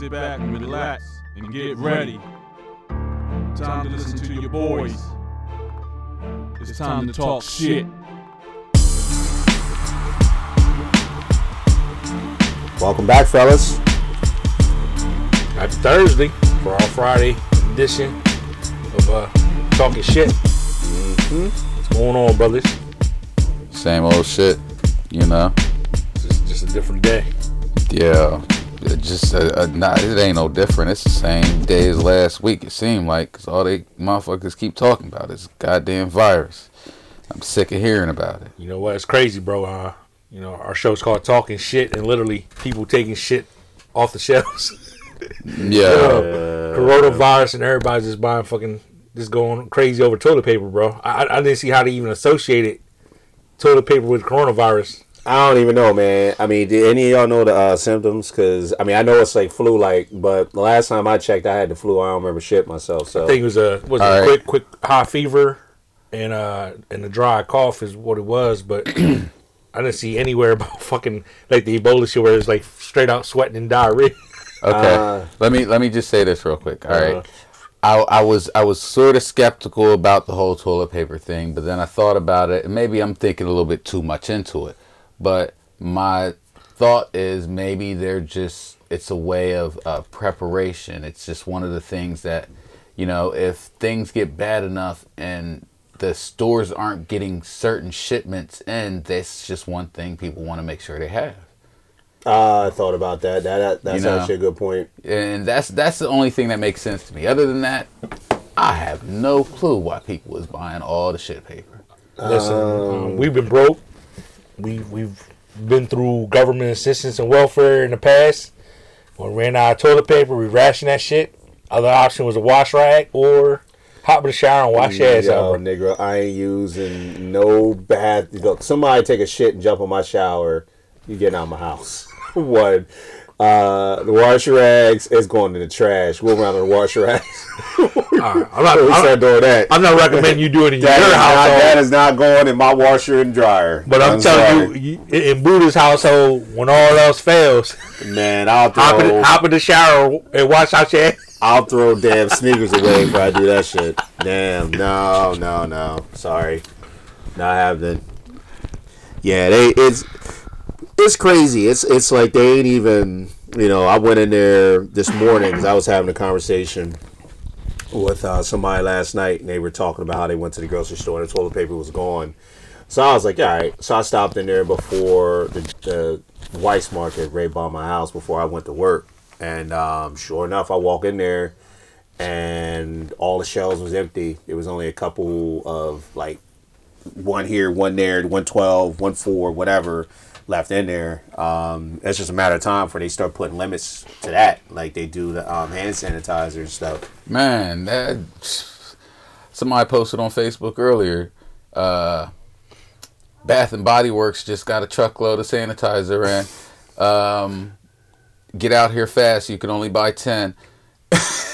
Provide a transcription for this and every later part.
sit back and relax and get ready. Time to listen to your boys. It's time to talk shit. Welcome back, fellas. Happy Thursday for our Friday edition of uh, Talking Shit. What's going on, brothers? Same old shit, you know. It's just, just a different day. Yeah, it just uh, uh, nah, it ain't no different. It's the same day as last week. It seemed like 'cause all they motherfuckers keep talking about is goddamn virus. I'm sick of hearing about it. You know what? It's crazy, bro. Uh, you know, our show's called Talking Shit, and literally people taking shit off the shelves. Yeah, Coronavirus, and everybody's just buying fucking, just going crazy over toilet paper, bro. I, I- I didn't see how they even associated toilet paper with coronavirus. I don't even know, man. I mean, did any of y'all know the uh, symptoms? Because I mean, I know it's like flu-like, but the last time I checked, I had the flu. I don't remember shit myself. So I think it was a was All a right. quick quick high fever and uh and a dry cough is what it was, but I didn't see anywhere about fucking like the Ebola shit where it's like straight out sweating and diarrhea. Okay. Uh, let me let me just say this real quick. All right. Uh-huh. I, I was I was sort of skeptical about the whole toilet paper thing, but then I thought about it, and maybe I'm thinking a little bit too much into it. But my thought is maybe they're just it's a way of uh, preparation. It's just one of the things that you know if things get bad enough and the stores aren't getting certain shipments in, that's just one thing people want to make sure they have. uh, I thought about that. That, that that's You know. actually a good point. and that's that's the only thing that makes sense to me. Other than that, I have no clue why people was buying all the shit paper. Listen, um, we've been broke. We we've been through government assistance and welfare in the past. When we ran out of toilet paper, we rationed that shit. Other option was a wash rag or hop in the shower and wash your ass Yo, out. nigga, I ain't using no bath. Look, somebody take a shit and jump on my shower. You getting out of my house? One. Uh, the wash rags is going in the trash. We'll run the wash rags. All right, I'm not, we I'm, start doing that. I'm not recommending you do it in your That not, household. that is not going in my washer and dryer. But I'm, telling you, you, in Buddha's household, when all else fails, man, I'll hop in, throw, hop in the shower and wash out your ass. I'll throw damn sneakers away if I do that shit. Damn, no, no, no. Sorry, not happening. Yeah, they it's it's crazy. It's it's like they ain't even. You know, I went in there this morning because I was having a conversation with uh, somebody last night, and they were talking about how they went to the grocery store and the toilet paper was gone. So I was like, all right. So I stopped in there before the, the Weis Market right by my house before I went to work. And um, sure enough, I walk in there and all the shelves was empty. There was only a couple of like one here, one there, one twelve, one four, whatever left in there. Um, it's just a matter of time before they start putting limits to that, like they do the um, hand sanitizer and stuff. Man, that somebody posted on Facebook earlier. Uh, Bath and Body Works just got a truckload of sanitizer and um, get out here fast. You can only buy ten.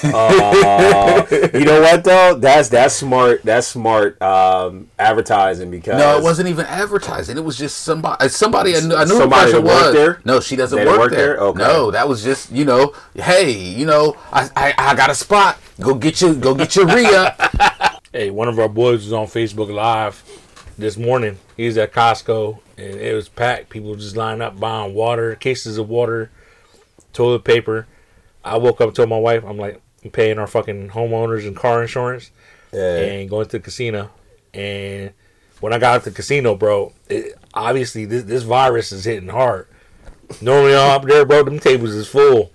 Uh, you know what though? That's that's smart. That's smart um, advertising because No, it wasn't even advertising. It was just somebody. Somebody I knew, I knew Somebody the person that worked was. there? No, she doesn't work, work there. there? Okay. No, that was just you know. Hey, you know, I I, I got a spot. Go get your go get your Ria. Hey, one of our boys was on Facebook Live this morning. He's at Costco and it was packed. People just lined up buying water, cases of water, toilet paper. I woke up and told my wife, I'm like, I'm paying our fucking homeowners and car insurance Yeah. and going to the casino. And when I got to the casino, bro, it, obviously this this virus is hitting hard. Normally I'm up there, bro, them tables is full.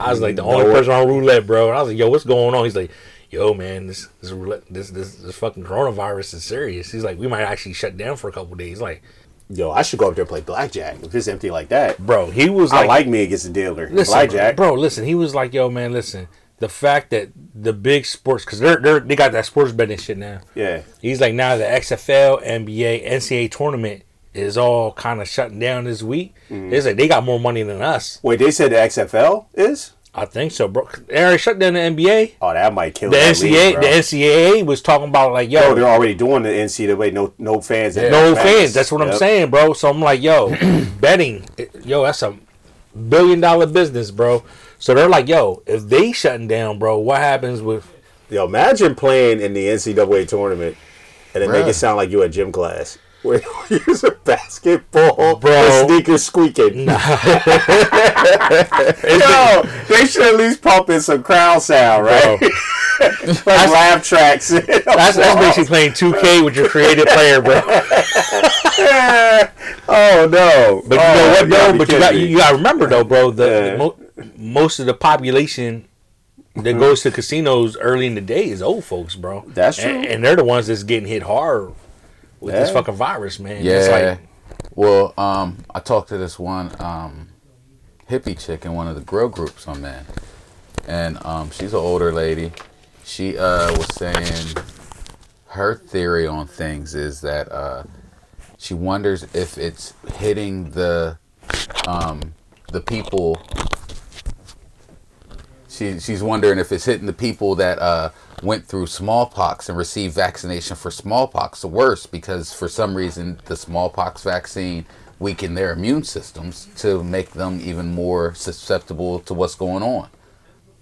I was like the only No. person on roulette, bro. And I was like, yo, what's going on? He's like, yo, man, this this roulette, this this this fucking coronavirus is serious. He's like, we might actually shut down for a couple days. Like, Yo, I should go up there and play blackjack if it's empty like that. bro, he was I like, like me against the dealer. listen, blackjack. bro, listen. He was like, yo, man, listen. The fact that the big sports, because they're, they're they got that sports betting shit now. Yeah. He's like now the XFL, NBA, NCAA tournament is all kind of shutting down this week. Mm-hmm. It's like they got more money than us. Wait, they said the XFL is? I think so, bro. They already shut down the NBA. Oh, that might kill The NCAA, league, the NCAA was talking about like, yo, Oh, they're already doing the NCAA. No, no fans. in no the fans. That's what I'm saying, bro. So I'm like, yo, betting, yo, that's a billion dollar business, bro. So they're like, yo, if they shutting down, bro, what happens with? Yo, imagine playing in the NCAA tournament and then make it sound like you're at gym class. Where you use a basketball, Bro. and sneakers squeaking. Yo, they should at least pump in some crowd sound, right? like laugh tracks. That's, that's basically playing 2K with your creative player, bro. oh no! But oh, you know oh, what, you gotta though? be But you got you got to remember though, bro. The, Yeah. the mo- most of the population that mm-hmm. goes to casinos early in the day is old folks, bro. That's And, true. and they're the ones that's getting hit hard with this fucking virus, man. Yeah. Like, well, um, I talked to this one um, hippie chick in one of the grill groups I'm in, and um, she's an older lady. She uh, was saying her theory on things is that uh, she wonders if it's hitting the um, the people. She, she's wondering if it's hitting the people that uh, went through smallpox and received vaccination for smallpox worse because for some reason the smallpox vaccine weakened their immune systems to make them even more susceptible to what's going on.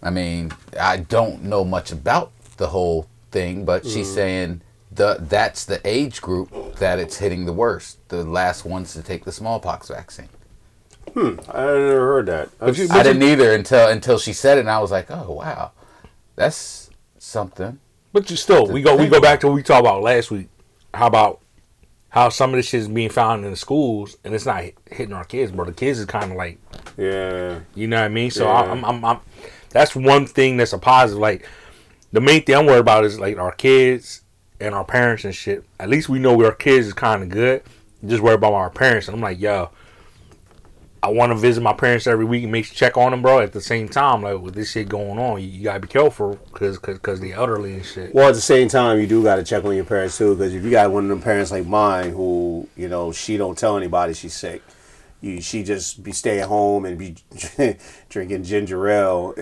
I mean, I don't know much about the whole thing, but she's saying the that's the age group that it's hitting the worst. The last ones to take the smallpox vaccine. Hmm, I never heard that. But you- I didn't either until until she said it, and I was like, oh wow, that's something. but you still, we go we go back to what we talked about last week. How about how some of this shit is being found in the schools and it's not hitting our kids, bro. The kids is kind of like yeah. You know what I mean? So Yeah. I, I'm, I'm, I'm, that's one thing that's a positive. Like the main thing I'm worried about is like our kids and our parents and shit. At least we know our kids is kind of good. Just worried about our parents, and I'm like, yo, I want to visit my parents every week and make sure check on them, bro. At the same time, like with this shit going on, you, you gotta be careful because because the elderly and shit. Well, at the same time, you do got to check on your parents too, because if you got one of them parents like mine who, you know, she don't tell anybody she's sick. You, she just be staying home and be drinking ginger ale,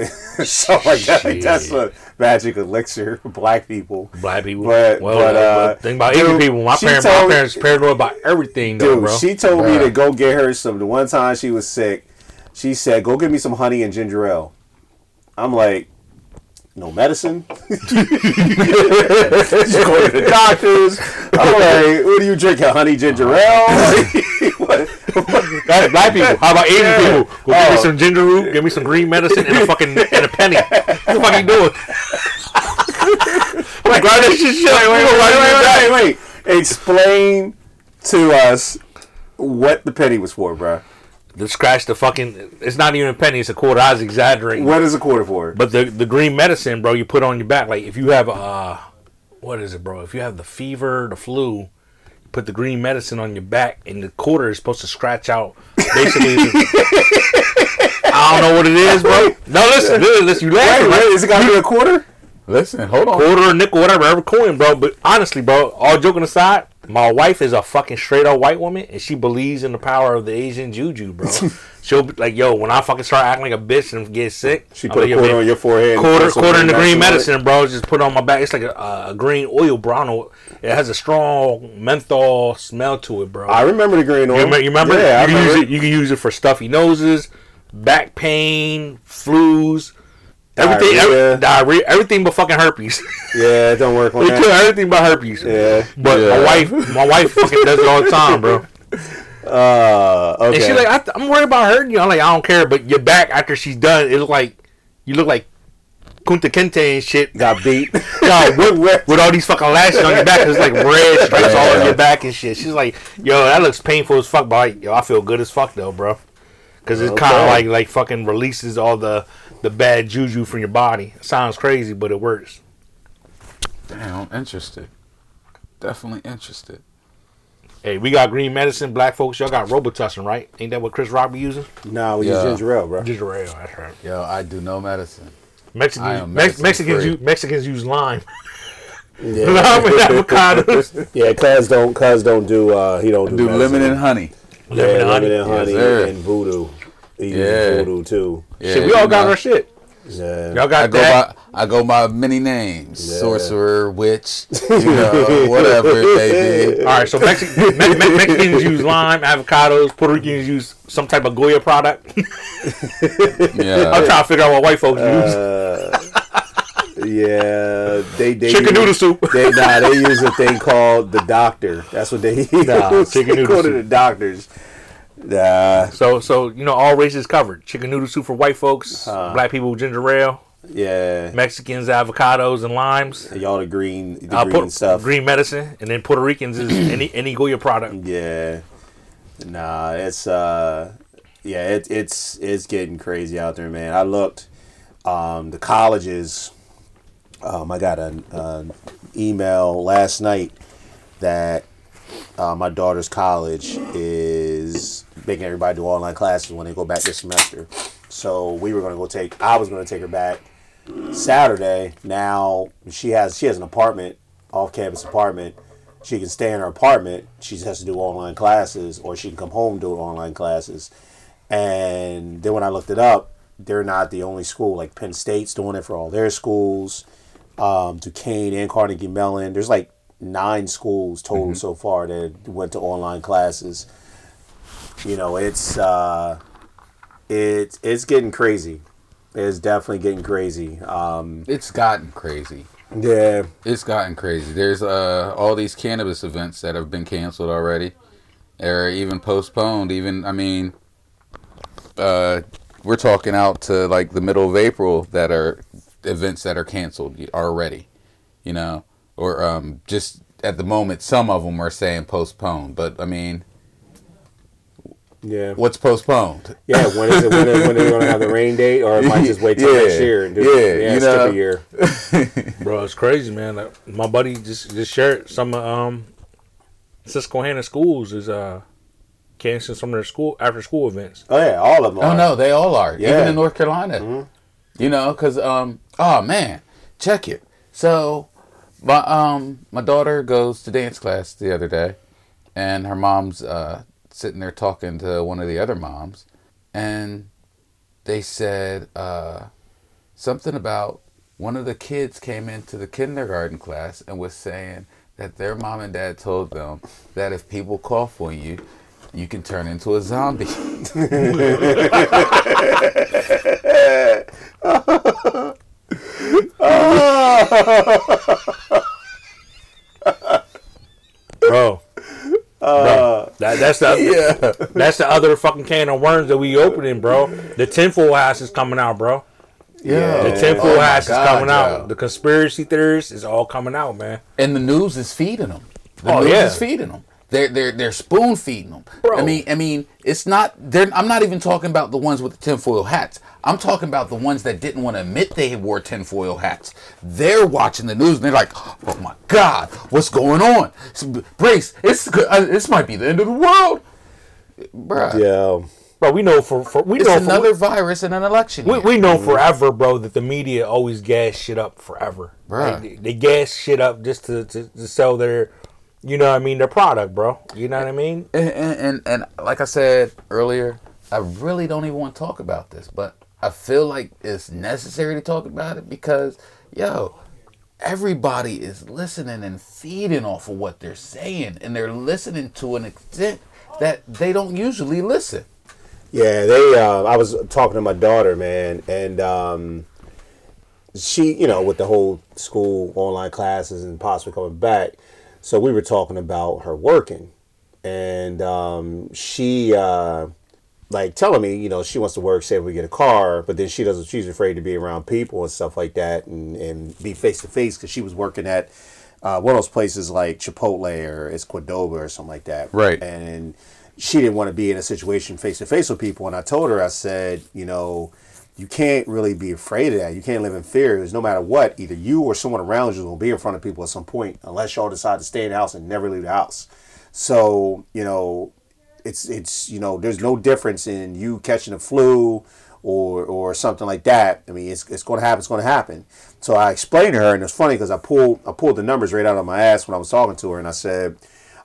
stuff like that. Like, that's a magic elixir for black people. Black people, But- well, but, uh, but think about Asian people. My parents, my parents paranoid about everything, though, Dude, bro. she told me to go get her some. The one time she was sick, she said, "Go get me some honey and ginger ale." I'm like, no medicine. Just go to the doctors. Like, what are you drinking? Honey ginger uh, ale? what? That's black people. How about Asian Yeah. people? Go give me Oh. some ginger root, give me some green medicine, and a fucking and a penny. What the fuck you doing? Like, why this shit? shit? Wait, wait, wait, wait, wait, wait, wait. Explain to us what the penny was for, bro. To scratch the fucking. It's not even a penny. It's a quarter. I was exaggerating. What is a quarter for? But the the green medicine, bro, you put on your back. Like if you have uh, what is it, bro? If you have the fever, the flu, put the green medicine on your back, and the quarter is supposed to scratch out. Basically, I don't know what it is, bro. No, listen, listen, listen you Wait, laughing, wait, right? is it got to be a quarter? Listen, hold on. quarter, a nickel, whatever, every coin, bro. But honestly, bro, all joking aside, my wife is a fucking straight up white woman, and she believes in the power of the Asian juju, bro. She'll be like, yo, when I fucking start acting like a bitch and get sick, She put a quarter on your forehead. quarter, quarter in the green medicine it. bro. Just put it on my back. It's like a, a green oil, bro. It has a strong menthol smell to it, bro. I remember the green oil. You remember? You remember? Yeah, I you can remember. use it. You can use it for stuffy noses, back pain, flus, everything, every, diarrhea, everything but fucking herpes. Yeah, it don't work on They kill that. everything but herpes. Yeah. But Yeah. my wife, my wife fucking does it all the time, bro. Uh, okay. And she's like, I, I'm worried about hurting you. I'm like, I don't care. But your back after she's done, it look like you look like Kunta Kinte and shit. got beat. God, with, with all these fucking lashes on your back, it's like red stripes all on your back and shit. She's like, yo, that looks painful as fuck, but like, yo, I feel good as fuck though, bro. Because it's kind of like like fucking releases all the the bad juju from your body. sounds crazy, but it works. Damn, I'm interested. Definitely interested. Hey, we got green medicine, black folks. Y'all got Robitussin, right? Ain't that what Chris Rock be using? nah, we Yeah. use ginger ale, bro. Ginger ale, that's right. Yo, I do no medicine. I Mexicans, medicine Mexicans, use, Mexicans use lime. Yeah, lime and avocados. yeah. Cuz don't, cuz don't do. Uh, he don't do, Do medicine. lemon and honey. Yeah, Lemon and honey. lemon and honey Yes, and voodoo. He Yeah. voodoo too. Yeah, Shit, we all got know, our shit. Yeah. Y'all I got go that. by I go by many names: sorcerer, witch, you know, whatever it may be. All right, so Mexi- Me- Me- Mexicans use lime, avocados. Puerto Ricans use some type of Goya product. I'm trying to figure out what white folks Uh, Yeah, they they Chicken use- noodle soup. They nah, they use a thing called the doctor. That's what they use. Nah, chicken noodle go to the doctors. Nah. So, so you know, all races covered. Chicken noodle soup for white folks. black people ginger ale. yeah. Mexicans avocados and limes. Y'all the green, the Uh, green Pu- stuff. green medicine, and then Puerto Ricans is any any Goya product. Yeah. Nah, it's uh yeah, it, it's it's getting crazy out there, man. I looked um the colleges um I got an, an email last night that uh, my daughter's college is making everybody do online classes when they go back this semester. So we were gonna go take I was gonna take her back Saturday. Now she has she has an apartment, off campus apartment. She can stay in her apartment. She has to do online classes, or she can come home do online classes. And then when I looked it up, they're not the only school. Like Penn State's doing it for all their schools. Um, Duquesne and Carnegie Mellon. There's like nine schools total so far that went to online classes. You know, it's uh, it's it's getting crazy. It's definitely getting crazy. Um, it's gotten crazy. yeah, It's gotten crazy. There's uh all these cannabis events that have been canceled already, or even postponed. Even I mean, uh, we're talking out to like the middle of April that are events that are canceled already. You know, or um just at the moment, some of them are saying postponed. But I mean, yeah. what's postponed? Yeah, when is it? When, is, when are they going to have the rain date, or it might just wait till Yeah, next year and do yeah, yeah, you skip know. a year. Bro, it's crazy, man. Like, my buddy just just shared some of um Susquehanna schools is uh canceling some of their school after school events. Oh yeah, all of them. Oh are. no, they all are. Yeah. Even in North Carolina. You know, because um, oh man, check it. So, my um, my daughter goes to dance class the other day, and her mom's uh sitting there talking to one of the other moms, and they said uh something about one of the kids came into the kindergarten class and was saying that their mom and dad told them that if people cough on you, you can turn into a zombie. Bro. Bro, that, that's the that's the other fucking can of worms that we opening, bro. The tinfoil house is coming out, bro. Yeah. The tinfoil Oh is coming out. The conspiracy theories is all coming out, man. and the news is feeding them. The Oh, news yeah. is feeding them. They're they're they're spoon feeding them. Bro. I mean, I mean, it's not. They're. I'm not even talking about the ones with the tinfoil hats. I'm talking about the ones that didn't want to admit they wore tinfoil hats. They're watching the news and they're like, "Oh my God, what's going on? Brace, it's uh, this might be the end of the world, Bruh. Yeah, Bro, we know for, for we It's know for, another virus in an election. We, we know forever, bro, that the media always gas shit up forever. Like, they, they gas shit up just to, to, to sell their, you know what I mean, their product, bro. You know what I mean? and, and, and, and like I said earlier, I really don't even want to talk about this, but I feel like it's necessary to talk about it because, yo, everybody is listening and feeding off of what they're saying, and they're listening to an extent that they don't usually listen. yeah. They. Uh, I was talking to my daughter, man, and um, she, you know, with the whole school online classes and possibly coming back, so we were talking about her working, and um, she. Uh, like telling me, you know, she wants to work, say we get a car, but then she doesn't. She's afraid to be around people and stuff like that, and and be face to face because she was working at uh, one of those places like Chipotle or it's Qdoba or something like that. Right. And she didn't want to be in a situation face to face with people. And I told her, I said, you know, you can't really be afraid of that. You can't live in fear. Because no matter what, either you or someone around you will be in front of people at some point, unless y'all decide to stay in the house and never leave the house. So you know, it's it's you know there's no difference in you catching the flu or or something like that. I mean, it's, it's going to happen. It's going to happen. So I explained to her, and it's funny because I pulled I pulled the numbers right out of my ass when I was talking to her, and I said.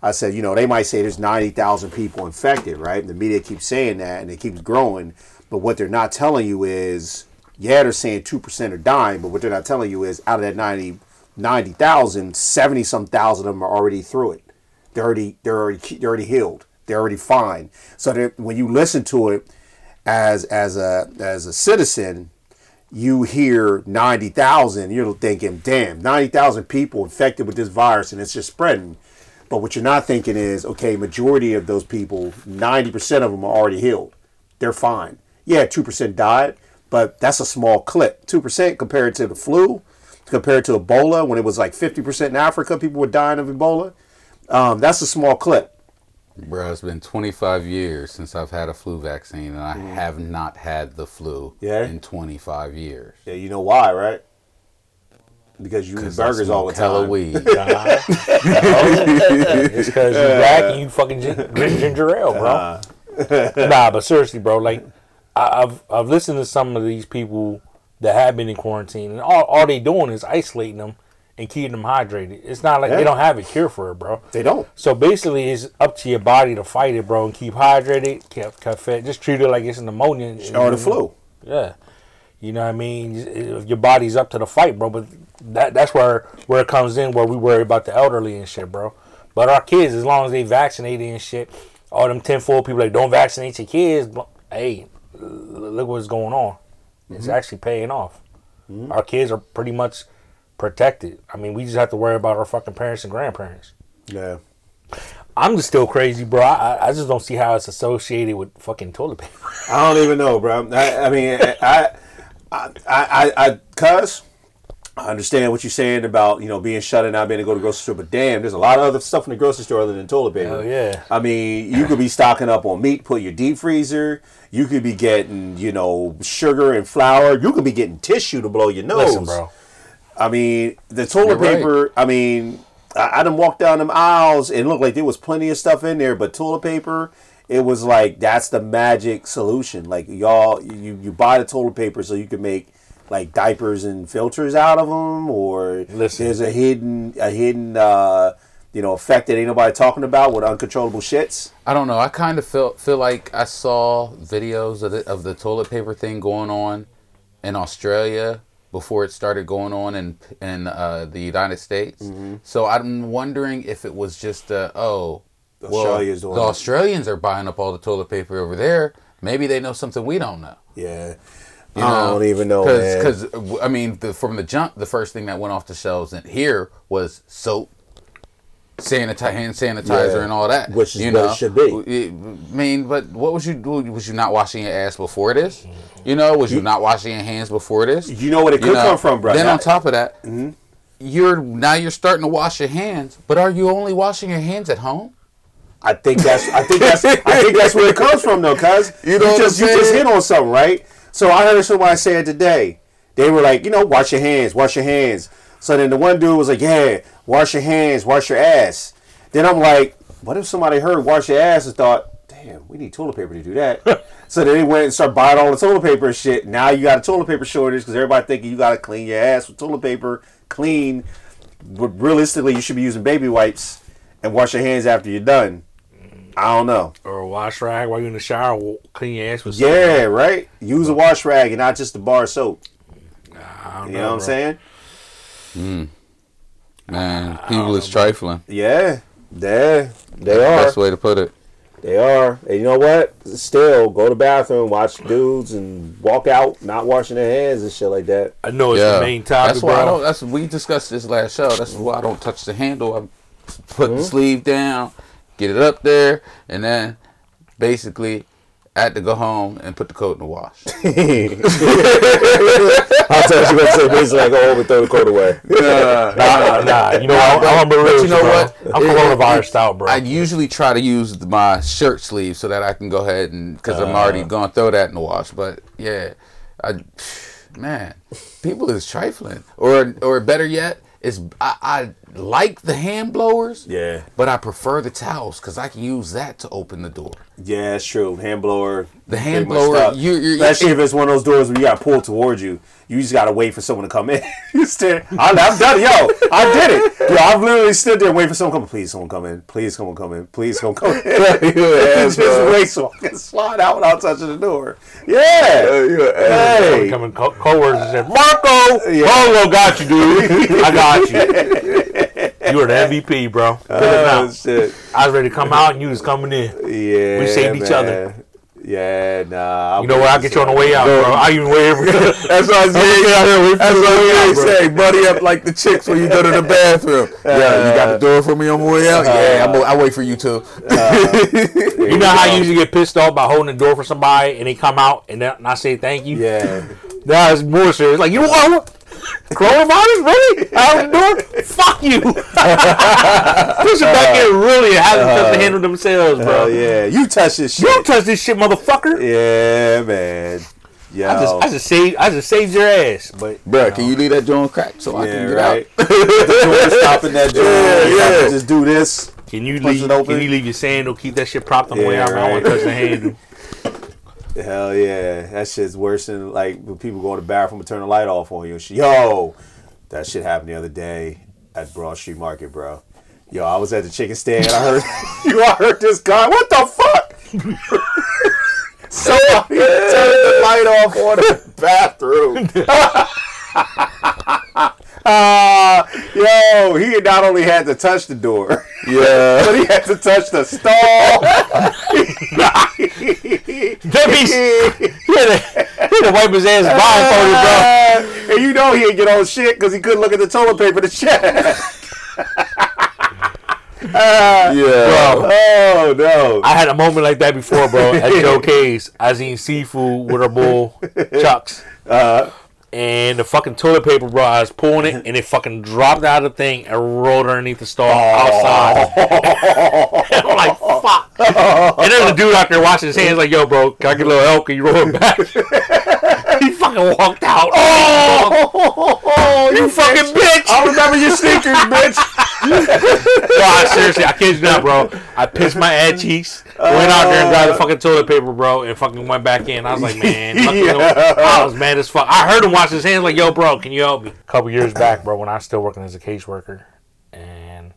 I said, you know, they might say there's 90,000 people infected, right? The media keeps saying that and it keeps growing. But what they're not telling you is Yeah, they're saying 2% are dying, but what they're not telling you is out of that 90 90,000, 70 some thousand of them are already through it. They're already they're already they're already healed. They're already fine. So that when you listen to it as as a as a citizen, you hear 90,000, you're thinking, damn, 90,000 people infected with this virus and it's just spreading. But what you're not thinking is, okay, majority of those people, 90% of them are already healed. They're fine. Yeah, 2% died, but that's a small clip. 2% compared to the flu, compared to Ebola, when it was like 50% in Africa, people were dying of Ebola. Um, that's a small clip. Bro, it's been 25 years since I've had a flu vaccine, and I mm. have not had the flu Yeah? in 25 years. Yeah, you know why, right? Because you eat 'Cause I burgers all the smoke hella time. weed. It's because you black and you fucking gin- drink ginger ale, bro. nah, but seriously, bro, like I, I've I've listened to some of these people that have been in quarantine, and all all they doing is isolating them and keeping them hydrated. It's not like Yeah. they don't have a cure for it, bro. They don't. So basically, it's up to your body to fight it, bro, and keep hydrated, keep, keep fit. Just treat it like it's pneumonia Or the flu. Yeah, you know what I mean. If your body's up to the fight, bro. But that that's where where it comes in, where we worry about the elderly and shit, bro. But our kids, as long as they vaccinated and shit, all them tenfold people like don't vaccinate your kids. Hey, look what's going on. It's Mm-hmm. actually paying off. Our kids are pretty much protected. I mean, we just have to worry about our fucking parents and grandparents. Yeah. I'm just still crazy, bro. I, I- just don't see how it's associated with fucking toilet paper. I don't even know, bro. I, I mean, I, I, I, I, cuz I understand what you're saying about you know being shut in, not being able to go to the grocery store. But damn, there's a lot of other stuff in the grocery store other than toilet paper. Hell yeah. I mean, you could be stocking up on meat, put your deep freezer. You could be getting you know sugar and flour. You could be getting tissue to blow your nose. Listen, bro. I mean, the toilet You're right. paper. I mean, I, I done walked down them aisles and looked like there was plenty of stuff in there, but toilet paper. It was like that's the magic solution. Like y'all, you you buy the toilet paper so you can make like diapers and filters out of them, or Listen. there's a hidden a hidden uh, you know effect that ain't nobody talking about with uncontrollable shits. I don't know. I kind of feel feel like I saw videos of the, of the toilet paper thing going on in Australia before it started going on in in uh, the United States. Mm-hmm. So I'm wondering if it was just uh, oh, well, the. Australians are buying up all the toilet paper over there. Maybe they know something we don't know. Yeah, You I don't even know. Because I mean, the, from the jump, the first thing that went off the shelves in here was soap, sanitizer, hand sanitizer, Yeah. and all that. Which is you what it know? should be. I mean, but what was you doing? Was you not washing your ass before this? You know, was you not washing your hands before this? You know what it could come from, bro. Then on top of that, Mm-hmm. you're now you're starting to wash your hands. But are you only washing your hands at home? I think that's I think that's I think that's where it comes from though, cuz You know what just you just hit on something, right? So I heard somebody say it today. They were like, you know, wash your hands, wash your hands. So then the one dude was like, Yeah, wash your hands, wash your ass. Then I'm like, what if somebody heard wash your ass and thought, damn, we need toilet paper to do that. so then they went and started buying all the toilet paper and shit. Now you got a toilet paper shortage because everybody thinking you gotta clean your ass with toilet paper, clean. But realistically, you should be using baby wipes and wash your hands after you're done. I don't know. Or a wash rag while you're in the shower, clean your ass with soap. Yeah, right. Use a wash rag and not just the bar soap. I don't You know what I'm bro. Saying? Man, people is trifling. Yeah, they they Best are. way to put it. They are. And you know what? Still, go to the bathroom, watch dudes, and walk out not washing their hands and shit like that. I know it's the main topic, That's why I don't. That's we discussed this last show. That's why I don't touch the handle. I put Mm-hmm. the sleeve down, get it up there, and then basically I had to go home and put the coat in the wash. I'll tell you to say basically like go home and throw the coat away. Nah, nah, nah. You know, I'm, I'm real. you know bro. what? I'm coronavirus out, bro. I usually try to use my shirt sleeve so that I can go ahead and because I'm Uh. already gonna throw that in the wash. But yeah, I man, people is trifling, or or better yet, it's I, I like the hand blowers, Yeah. but I prefer the towels because I can use that to open the door. Yeah, it's true. Hand blower. The hand pretty much blower, stuck. you- you- especially if it's one of those doors where you got pulled towards you. You just got to wait for someone to come in. you stand. I, I've done it, yo. I did it. Yo, I've literally stood there waiting for someone to come. in. Please, someone come in. Please, someone come in. Please, someone come in. just wait so I can slide out without touching the door. Yeah. Hey. Coming co- coworkers and said, Marco, Yeah. Polo got you, dude. I got you. You were the MVP, bro. Oh shit. I was ready to come out and you was coming in. Yeah. We saved each other. Yeah, nah. You know what? I'll get you on the way out, bro. I even wait for That's what I. That's what I say. Buddy up like the chicks when you go to the bathroom. Yeah, you got the door for me on my way out. Uh, yeah, I'm, I wait for you too. Uh, you know how you usually get pissed off by holding the door for somebody and they come out and I say thank you? Yeah. That's more serious. Like, you know what? Coronavirus? Really? Out the door? Fuck you. Push it back in really and have them to handle themselves, bro. Oh yeah. You touch this shit. You don't touch this shit, motherfucker. Yeah, man. Yo. I just, I just saved, I just saved your ass. But Bro, can you leave that joint cracked so I can get right. out? stopping that door. Yeah, You yeah. Just do this. can you leave? Can you leave your sandal? Keep that shit propped on the way Yeah, out. I don't want to touch the handle. Hell yeah. That shit's worse than like when people go to the bathroom and turn the light off on you. Yo, that shit happened the other day at Broad Street Market, bro. Yo, I was at the chicken stand. I heard you. I heard this guy. What the fuck? so Somebody turned the light off on the bathroom. Uh, yo, he not only had to touch the door, Yeah. but he had to touch the stall. That means he had to, he had to wipe his ass blindfolded, bro. and you know he didn't get on shit because he couldn't look at the toilet paper to check. Yeah. Bro, Oh no! I had a moment like that before, bro. At Joe K's, I eating seafood with a bull Chucks, Uh, and the fucking toilet paper, bro. I was pulling it, and it fucking dropped out of the thing and rolled underneath the stall outside. Oh. And I'm like, fuck. And there's a dude out there washing his hands, like, yo, bro, can I get a little help? Can you roll it back? he fucking walked out. Oh, you fucking bitch! I remember your sneakers, bitch. Nah, seriously, I kid you not, bro. I pissed my ass cheeks, went out there and grabbed the uh. fucking toilet paper, bro, and fucking went back in. I was like, man, no- I was mad as fuck. I heard him wash his hands, like, yo, bro, can you help me? A couple years back, bro, when I was still working as a caseworker, and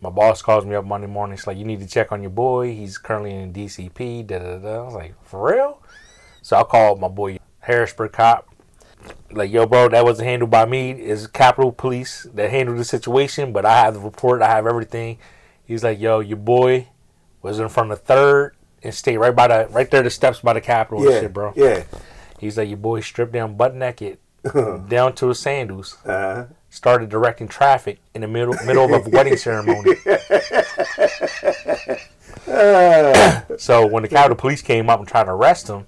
my boss calls me up Monday morning. She's like, you need to check on your boy. He's currently in DCP. Da da da. I was like, for real? So I called my boy Harrisburg cop. Like, yo, bro, that wasn't handled by me. It's Capitol Police that handled the situation, but I have the report. I have everything. He's like, yo, your boy was in front of third and State right by the right there, the steps by the Capitol and Yeah, shit, bro. Yeah. He's like, your boy stripped down butt naked, down to his sandals, Uh, started directing traffic in the middle middle of a wedding ceremony. so when the Capitol Police came up and tried to arrest him,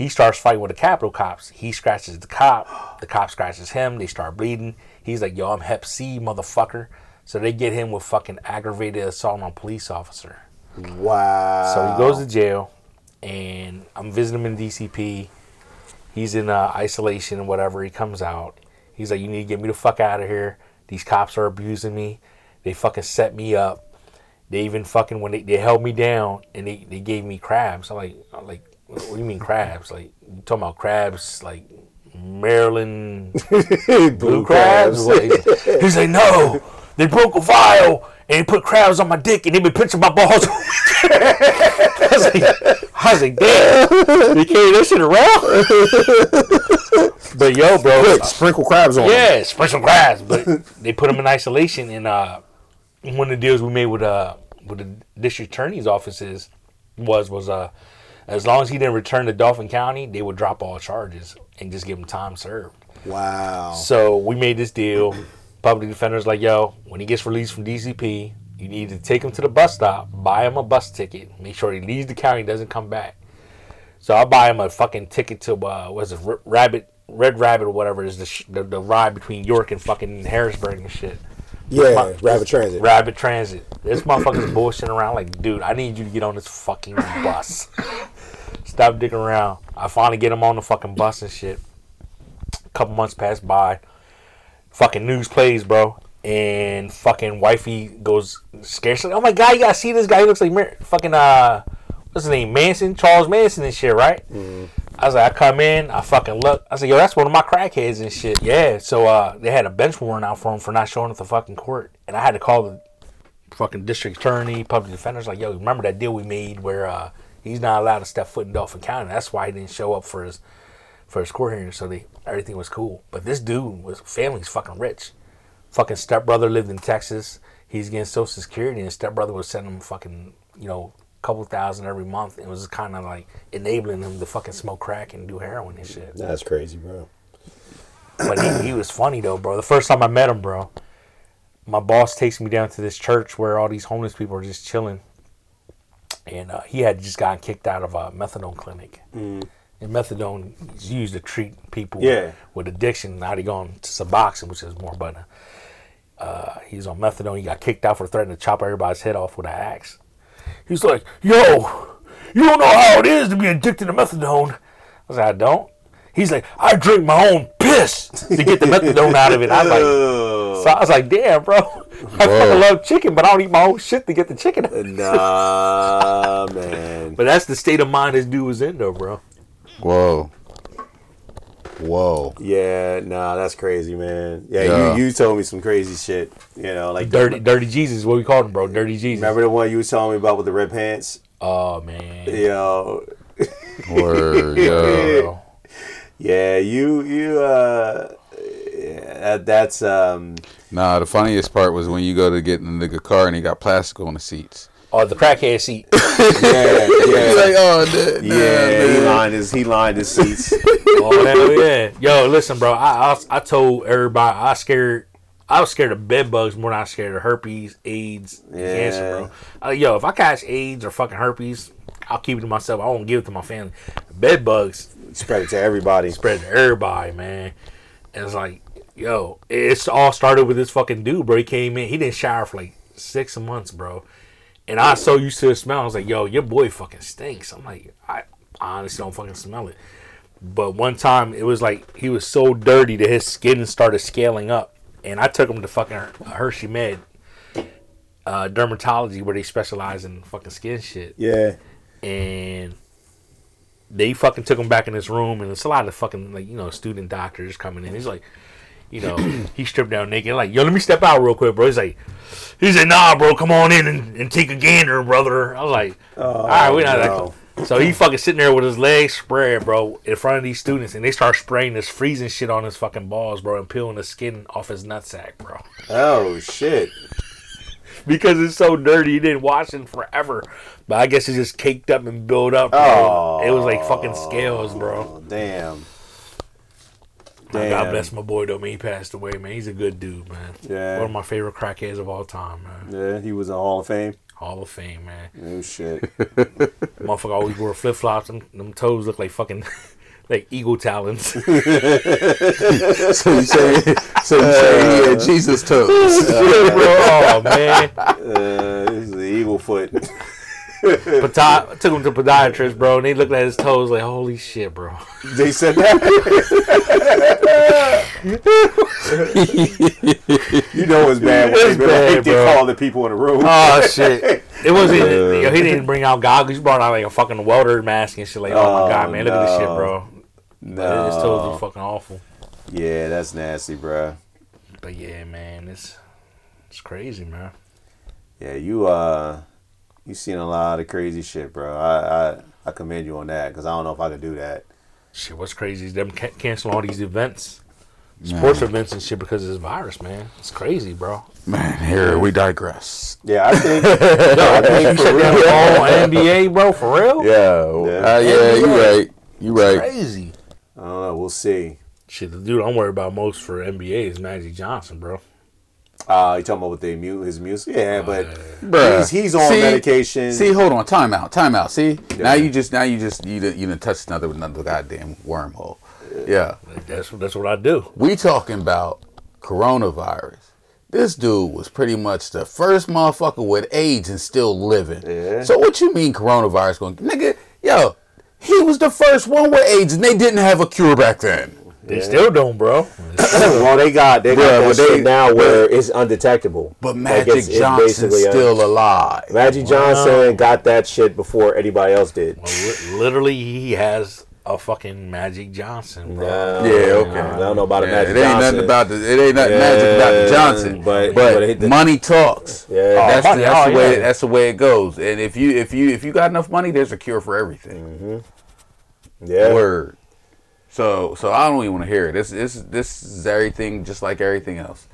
he starts fighting with the Capitol cops. He scratches the cop. The cop scratches him. They start bleeding. He's like, "Yo, I'm Hep C, motherfucker." So they get him with fucking aggravated assault on a police officer. wow. So he goes to jail, and I'm visiting him in DCP. He's in uh, isolation and whatever. He comes out. He's like, "You need to get me the fuck out of here. These cops are abusing me. They fucking set me up. They even fucking when they, they held me down and they, they gave me crabs. I'm like, I'm like, what do you mean crabs? Like you talking about crabs like Maryland blue crabs? What? He's, he's like, no, they broke a vial and they put crabs on my dick and they been pinching my balls. I was like, I was like, damn, they carry that shit around. but yo, bro, Quick, sprinkle crabs on. yeah, special crabs, but they put them in isolation. And uh, one of the deals we made with uh with the district attorney's offices was was uh as long as he didn't return to Dauphin County, they would drop all charges and just give him time served. Wow. So we made this deal. Public defender's like, yo, when he gets released from DCP, you need to take him to the bus stop, buy him a bus ticket, make sure he leaves the county, doesn't come back. So I buy him a fucking ticket to uh, what's it, R- Rabbit, Red Rabbit or whatever is the, sh- the the ride between York and fucking Harrisburg and shit. Yeah, My- Rabbit Transit. Rabbit Transit. This motherfucker's bullshitting around like, dude, I need you to get on this fucking bus. Stop dicking around. I finally get him on the fucking bus and shit. A couple months pass by. Fucking news plays, bro. and fucking wifey goes scared. Like, "Oh my god, you gotta see this guy. He looks like Mar- fucking uh, what's his name, Manson, Charles Manson and shit, right?" I was like, I come in, I fucking look. I said, yo, that's one of my crackheads and shit. Yeah. So uh, they had a bench warrant out for him for not showing up to fucking court, and I had to call the fucking district attorney, public defenders, like, yo, remember that deal we made where uh, he's not allowed to step foot in Dauphin County? That's why he didn't show up for his for his court hearing. So they everything was cool. But this dude was family's fucking rich. Fucking stepbrother lived in Texas. He's getting Social Security, and his stepbrother was sending him fucking, you know, couple thousand every month. It was kind of like enabling him to fucking smoke crack and do heroin and shit. That's crazy, bro. But he, he was funny though, bro. The first time I met him, bro, my boss takes me down to this church where all these homeless people are just chilling, and uh, he had just gotten kicked out of a methadone clinic. And methadone is used to treat people Yeah. with addiction. Now he gone to Suboxone, which is more but uh, he's on methadone. He got kicked out for threatening to chop everybody's head off with an axe. He's like, "Yo, you don't know how it is to be addicted to methadone." I was like, "I don't." He's like, "I drink my own piss to get the methadone out of it." I was like, Ugh. so I was like, "Damn, bro, I fucking love chicken, but I don't eat my own shit to get the chicken." out." Nah, man. But that's the state of mind this dude was in, though, bro. Whoa. Whoa. Yeah, nah, that's crazy, man. Yeah, Yeah. you you told me some crazy shit. You know, like Dirty, dirty Jesus, what we called him, bro. Dirty Jesus. Remember the one you was telling me about with the red pants? Oh man, Yo, Word, yeah. bro. yeah, you you uh, yeah, that, that's um, Nah, the funniest part was when you go to get in the nigga car and he got plastic on the seats. Oh, the crackhead seat. yeah, He's yeah, like, oh, nah, nah, yeah. He lined his he lined his seats. oh hell yeah, yo, listen, bro. I, I I told everybody I scared. I was scared of bed bugs more than I was scared of herpes, AIDS, Yeah. cancer, bro. Uh, yo, if I catch AIDS or fucking herpes, I'll keep it to myself. I won't give it to my family. Bed bugs, Spread it to everybody. spread it to everybody, man. And it's like, yo, it's all started with this fucking dude, bro. He came in, he didn't shower for like six months, bro. And I was so used to the smell. I was like, yo, your boy fucking stinks. I'm like, I honestly don't fucking smell it. But one time, it was like he was so dirty that his skin started scaling up. And I took him to fucking Hershey Med uh, dermatology, where they specialize in fucking skin shit Yeah, and they fucking took him back in his room, and it's a lot of fucking like you know student doctors coming in. He's like, you know, he stripped down naked, like, yo, let me step out real quick, bro. He's like, he said, nah, bro, come on in and, and take a gander, brother. I was like, oh, all right, we not that. no. close." So he fucking sitting there with his legs spread, bro, in front of these students, and they start spraying this freezing shit on his fucking balls, bro, and peeling the skin off his nutsack, bro. Oh shit. because it's so dirty. He didn't wash it forever. But I guess it just caked up and built up. Bro. Oh. It was like fucking scales, bro. Oh, damn. God bless my boy though, man. He passed away, man. He's a good dude, man. Yeah. One of my favorite crackheads of all time, man. Yeah, he was in Hall of Fame. Hall of Fame, man. Oh shit. Motherfucker always wore flip flops and them toes look like fucking like eagle talons. So you say, so you say he had Jesus toes. bro, oh man. Uh, this is the eagle foot. Podi- took him to podiatrist, bro, and he looked at his toes like, holy shit, bro. they said that. you know it's bad when It's they, bad, like, they bro. call the people in the room. Oh shit! It wasn't. yo, he didn't bring out goggles. He brought out like a fucking welder mask and shit. Like, oh, Oh, my god, man, look at this shit, bro. no. His toes are fucking awful. Yeah, that's nasty, bro. But yeah, man, it's it's crazy, man. Yeah, you uh, you seen a lot of crazy shit, bro. I I, I commend you on that because I don't know if I could do that. Shit, what's crazy is them ca- canceling all these events, sports events and shit because of this virus, man. It's crazy, bro. Man, here we digress. Yeah, I think. no, I think for Shut down real. all NBA, bro, for real. Yeah, Yeah. uh, yeah, you right. You right. Crazy. I don't know. We'll see. Shit, the dude I'm worried about most for NBA is Magic Johnson, bro. Uh, you talking about with the mu- his music? Yeah, but Bruh. he's he's on See- medication. See, hold on, time out, time out. See, now you just, now you just, you done, you done touched another, another goddamn wormhole. Yeah, That's that's what I do. we talking about coronavirus. This dude was pretty much the first motherfucker with AIDS and still living. Yeah. So what you mean coronavirus going, nigga? Yo, he was the first one with AIDS and they didn't have a cure back then. They still don't, bro. They well, they got they got Yeah, that they- now where it's undetectable. But Like, Magic it's- it's Johnson's basically a- still alive. Magic Johnson got that shit before anybody else did. Li- Literally, he has a fucking Magic Johnson, bro. Nah, Yeah, okay. I don't know about a Yeah, Magic it ain't Johnson. nothing about the. It ain't nothing magic about the Johnson. but- But, but the- money talks. Yeah. that's, money, the, that's oh, the way. yeah. That's the way it goes. And if you if you if you got enough money, there's a cure for everything. Mm-hmm. yeah. Word. So so I don't even want to hear it. This this this is everything just like everything else.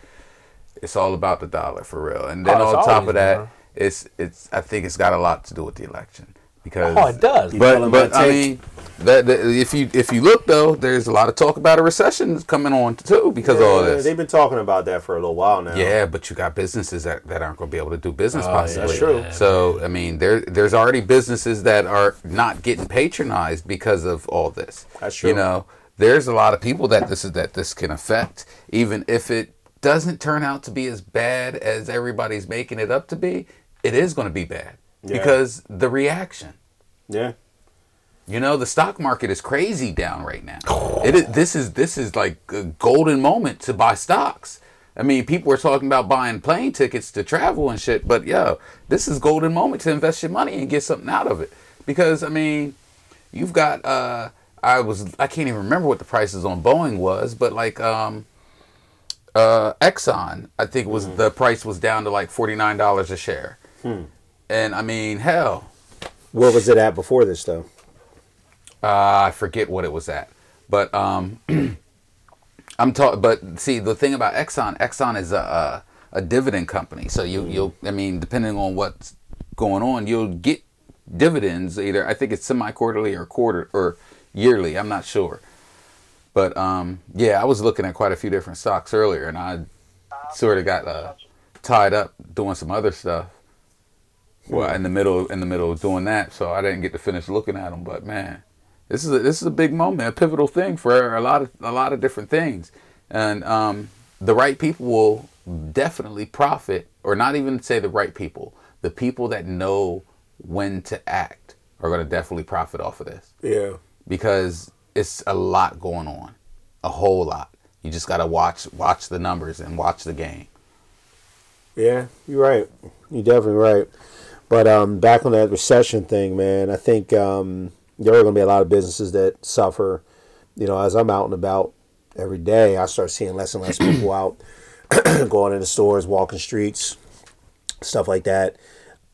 It's all about the dollar for real. And then Oh, on top of that, been. it's it's I think it's got a lot to do with the election because Oh, it does. But but I mean that, that if you if you look though, there's a lot of talk about a recession coming on too because of all this. They've been talking about that for a little while now. Yeah, but you got businesses that, that aren't going to be able to do business Oh, possibly. that's true. So I mean, there there's already businesses that are not getting patronized because of all this. That's true. You know, there's a lot of people that this is that this can affect, even if it doesn't turn out to be as bad as everybody's making it up to be. It is going to be bad Yeah. because the reaction. Yeah. You know, the stock market is crazy down right now. It is, this is this is like a golden moment to buy stocks. I mean, people are talking about buying plane tickets to travel and shit, but yo, this is golden moment to invest your money and get something out of it. Because I mean, you've got uh I was I can't even remember what the prices on Boeing was, but like um uh Exxon, I think was the price was down to like $49 a share. And I mean, hell, Where was it at before this though? Uh, I forget what it was at, but um, I'm talking. But see, the thing about Exxon, Exxon is a a, a dividend company. So you you'll, I mean, depending on what's going on, you'll get dividends either. I think it's semi quarterly or quarter or yearly. I'm not sure. But um, yeah, I was looking at quite a few different stocks earlier, and I sort of got uh, tied up doing some other stuff. Well, in the middle, in the middle of doing that, so I didn't get to finish looking at them. But man, this is a, this is a big moment, a pivotal thing for a lot of a lot of different things, and um, the right people will definitely profit, or not even say the right people, the people that know when to act are going to definitely profit off of this Yeah. because it's a lot going on, a whole lot. You just got to watch watch the numbers and watch the game. Yeah, you're right. You're definitely right. But um, back on that recession thing, man, I think um, there are going to be a lot of businesses that suffer. You know, as I'm out and about every day, I start seeing less and less people out going into stores, walking streets, stuff like that.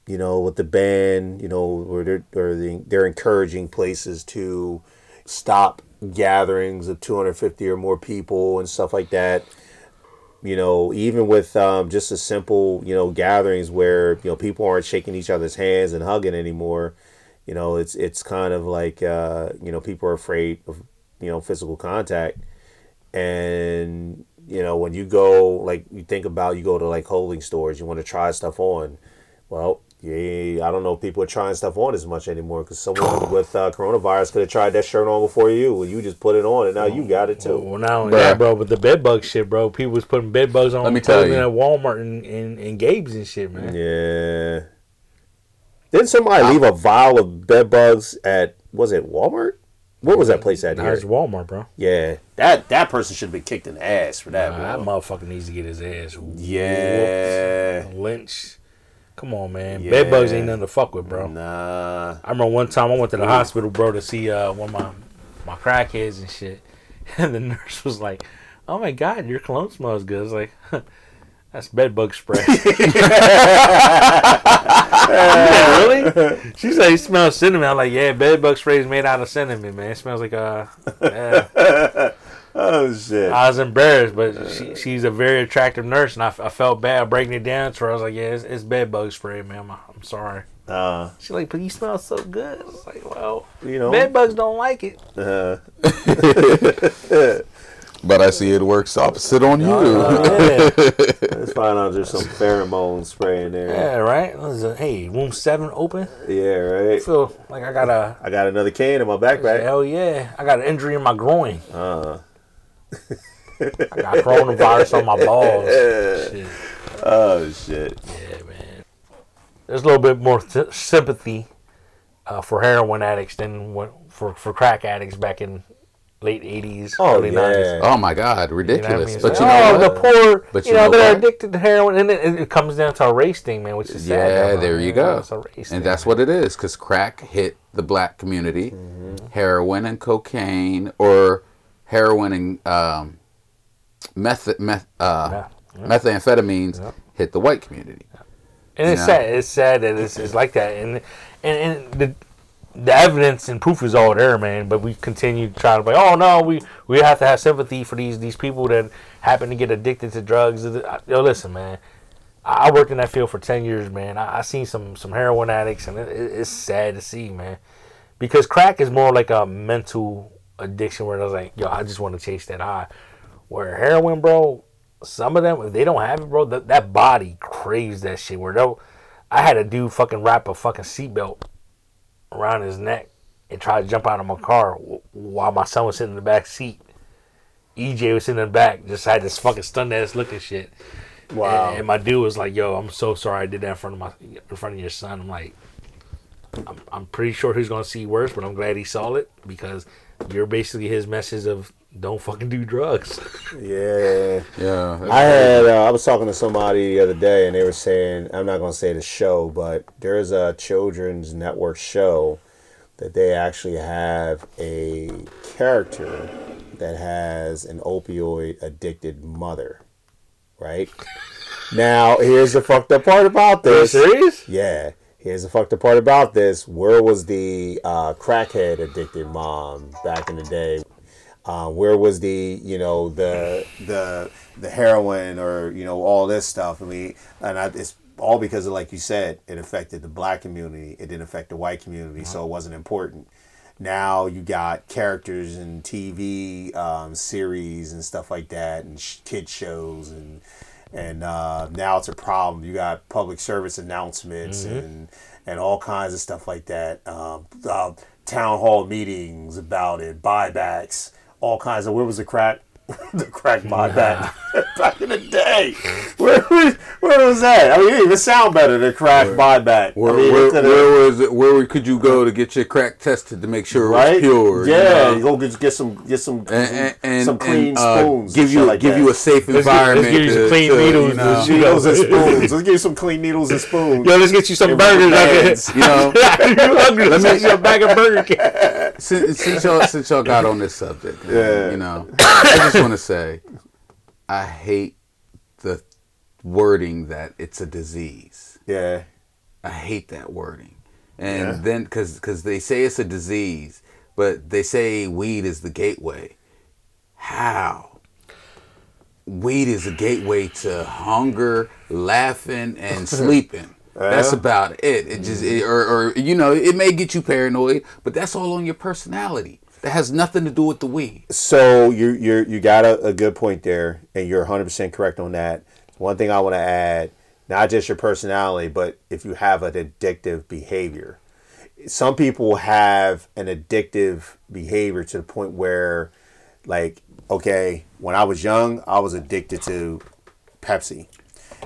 You know, with the ban, you know, where they're they're encouraging places to stop gatherings of 250 or more people and stuff like that you know, even with um, just a simple, you know, gatherings where you know people aren't shaking each other's hands and hugging anymore, you know, it's it's kind of like uh, you know people are afraid of you know physical contact, and you know when you go like you think about you go to like clothing stores, you want to try stuff on, well. Yeah, I don't know if people are trying stuff on as much anymore because someone with uh, coronavirus could have tried that shirt on before you, and you just put it on, and now you got it too. Well, not only Bruh. that, bro, but the bed bug shit, bro. People was putting bed bugs on Let me tell clothing you. at Walmart and, and, and Gabe's and shit, man. Yeah. Didn't somebody leave a vial of bed bugs at was it Walmart? What was that place at Now here? it's Walmart, bro. Yeah, that that person should have been kicked in the ass for that. Nah, that motherfucker needs to get his ass. Yeah. whooped. Lynch. Come on, man. Yeah. Bed bugs ain't nothing to fuck with, bro. Nah. I remember one time I went to the hospital, bro, to see uh, one of my my crackheads and shit, and the nurse was like, "Oh my god, your cologne smells good." I was like, "That's bed bug spray." Yeah, really? She said he smells cinnamon. I'm like, "Yeah, bed bug spray is made out of cinnamon, man. It smells like uh." Yeah. Oh shit. I was embarrassed, but she, she's a very attractive nurse, and I felt bad breaking it down to her. I was like, "Yeah, it's, it's bed bug spray, man. I'm, I'm sorry." Uh, She's like, "But you smell so good." I was like, "Well, you know. bed bugs don't like it." uh, But I see it works opposite on you. yeah. let's find out there's some pheromone spray in there. yeah, right. What is? Hey, room seven open. Yeah, I right. feel like I got a I got another can in my backpack. hell yeah. I got an injury in my groin. Uh, I got coronavirus on my balls. Shit. oh shit. Yeah, man. There's a little bit more th- sympathy uh, for heroin addicts than what, for for crack addicts back in late '80s, Oh, early yeah. '90s. Oh my God, You know I ridiculous! mean? But you like, know oh, the poor, But you you know, know they're addicted to heroin, and it, it comes down to a race thing, man, which is. Yeah, though, there man. you go. It's a race thing, And that's man. what it is, because crack hit the black community. Mm-hmm. Heroin and cocaine, or heroin and um, meth, meth, uh, Yeah, methamphetamines Yeah. hit the white community. And it's sad. It's sad that it's, it's like that, and and, and the the evidence and proof is all there, man. But we continue to try to be, oh no, we we have to have sympathy for these these people that happen to get addicted to drugs. Yo, listen, man. I I worked in that field for ten years, man. I, I seen some some heroin addicts, and it, it- it's sad to see, man. Because crack is more like a mental addiction, where I was like, yo, I just want to chase that high. Where heroin, bro, some of them, if they don't have it, bro, that, that body craves that shit. Where they'll, I had a dude fucking wrap a fucking seatbelt around his neck and try to jump out of my car while my son was sitting in the back seat. EJ was sitting in the back, just had this fucking stunned ass look and shit. Wow. And, and my dude was like, "Yo, I'm so sorry I did that in front of my in front of your son." I'm like, I'm, I'm pretty sure he's gonna see worse, but I'm glad he saw it because you're basically his message of don't fucking do drugs. Yeah. Yeah, I had uh, I was talking to somebody the other day and they were saying I'm not gonna say the show, but there's a children's network show that they actually have a character that has an opioid addicted mother. Right? now here's the fucked up part about Are you this. serious? Yeah. Here's the fucked up part about this. Where was the uh, crackhead addicted mom back in the day? Uh, where was the you know the the the heroin or you know all this stuff? I mean, and I, it's all because of like you said, it affected the black community. It didn't affect the white community, so it wasn't important. Now you got characters in TV um, series and stuff like that, and sh- kid shows, and and uh, now it's a problem. You got public service announcements and and all kinds of stuff like that. Um, uh, town hall meetings about it, buybacks, all kinds of. Where was the crack? the crack buyback back back in the day. Where, where, where was that? I mean, it even sound better. than crack buyback. Where, I mean, where, could've- where was it? Where could you go to get your crack tested to make sure it right? was pure? you Yeah, know? you go get, get some get some and, and, and some clean and, uh, spoons. give you like give that. you a safe Let's get- let's environment. give you some clean to, needles You and know, needles and spoons. Let's give you some clean needles and spoons. Yo, let's get you some And burgers out there. bands. you know you hungry? Let's get you a bag of Burger King. Since, since y'all since y'all got on this subject, man, Yeah. you know, I just want to say, I hate the wording that it's a disease. Yeah, I hate that wording, and Yeah. then because because they say it's a disease, but they say weed is the gateway. How? Weed is a gateway to hunger, laughing, and sleeping. That's about it. It just, it, or, or you know, it may get you paranoid, but that's all on your personality. That has nothing to do with the weed. So you you you got a, a good point there, and you're 100 percent correct on that. One thing I want to add, not just your personality, but if you have an addictive behavior. Some people have an addictive behavior to the point where, like, okay, when I was young, I was addicted to Pepsi.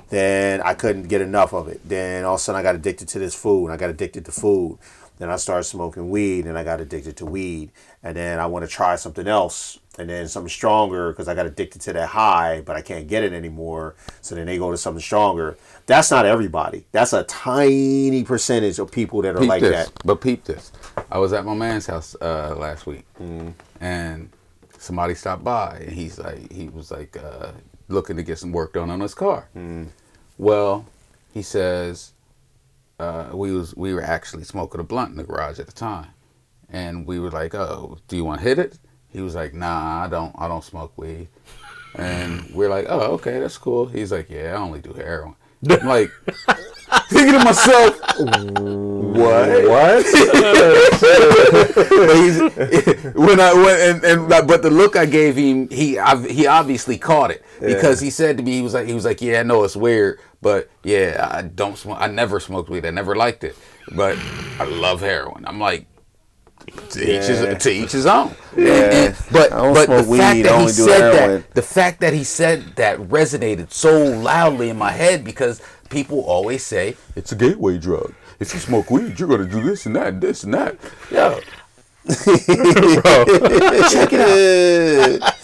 Then I couldn't get enough of it. Then all of a sudden I got addicted to this food. And I got addicted to food. Then I started smoking weed and I got addicted to weed. And then I want to try something else and then something stronger because I got addicted to that high, but I can't get it anymore. So then they go to something stronger. That's not everybody. That's a tiny percentage of people that are Peep like this, that. but peep this. I was at my man's house uh, last week, and somebody stopped by, and he's like, he was like uh, looking to get some work done on his car. Well, he says uh, we was we were actually smoking a blunt in the garage at the time, and we were like, "Oh, do you want to hit it?" He was like, "Nah, I don't. I don't smoke weed." And we're like, "Oh, okay, that's cool." He's like, "Yeah, I only do heroin." I'm like, thinking to myself, What? What? He's, when I went and, and but the look I gave him, he ob- he obviously caught it because he said to me, he was like he was like, yeah, I know it's weird, but yeah, I don't smoke. I never smoked weed. I never liked it, but I love heroin. I'm like. To each, his, to each his own. Yeah. but but the smoke fact that he said heroin. that the fact that he said that resonated so loudly in my head because people always say it's a gateway drug. If you smoke weed, you're gonna do this and that, and this and that. Yeah, Check it out.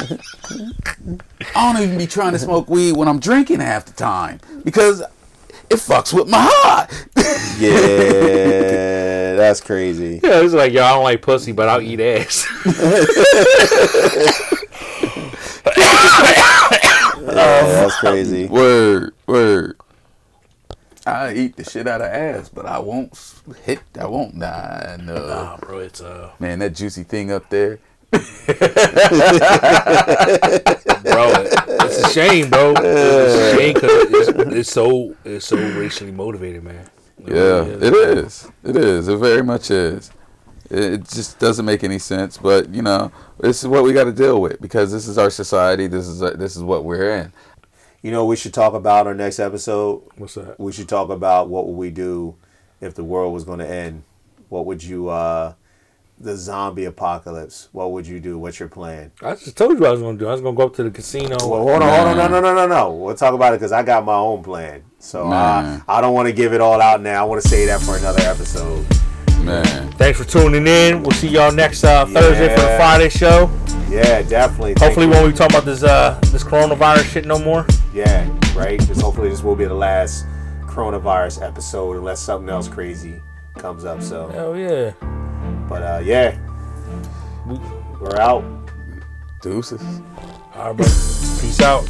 I don't even be trying to smoke weed when I'm drinking half the time because it fucks with my heart. Yeah, that's crazy. Yeah, it's like yo, I don't like pussy, but I'll eat ass. Yeah, that's crazy. word, word. I eat the shit out of ass, but I won't hit. I won't. Nah, no. nah, bro, it's uh, Man, that juicy thing up there. Bro, it's a shame, bro. It's a shame because it's, it's so it's so racially motivated, man. It Yeah, really it is. It is. It very much is. It it just doesn't make any sense, but you know, this is what we got to deal with because this is our society. This is this is what we're in. You know, we should talk about our next episode. What's that? We should talk about what would we do if the world was going to end. What would you, uh, the zombie apocalypse? What would you do? What's your plan? I just told you what I was gonna do. I was gonna go up to the casino. Well, hold on, hold on, no, no, no, no, no. We'll talk about it because I got my own plan. So uh, I don't want to give it all out now. I want to say that for another episode. Man, Thanks for tuning in. We'll see y'all next uh, Thursday for the Friday show. Yeah, definitely. Thank Hopefully, you. when we talk about this uh this coronavirus shit no more. Yeah, right. This hopefully this will be the last coronavirus episode unless something else crazy comes up. So, Hell yeah. But uh, yeah, We, we're out. deuces. all right, bro. Peace out.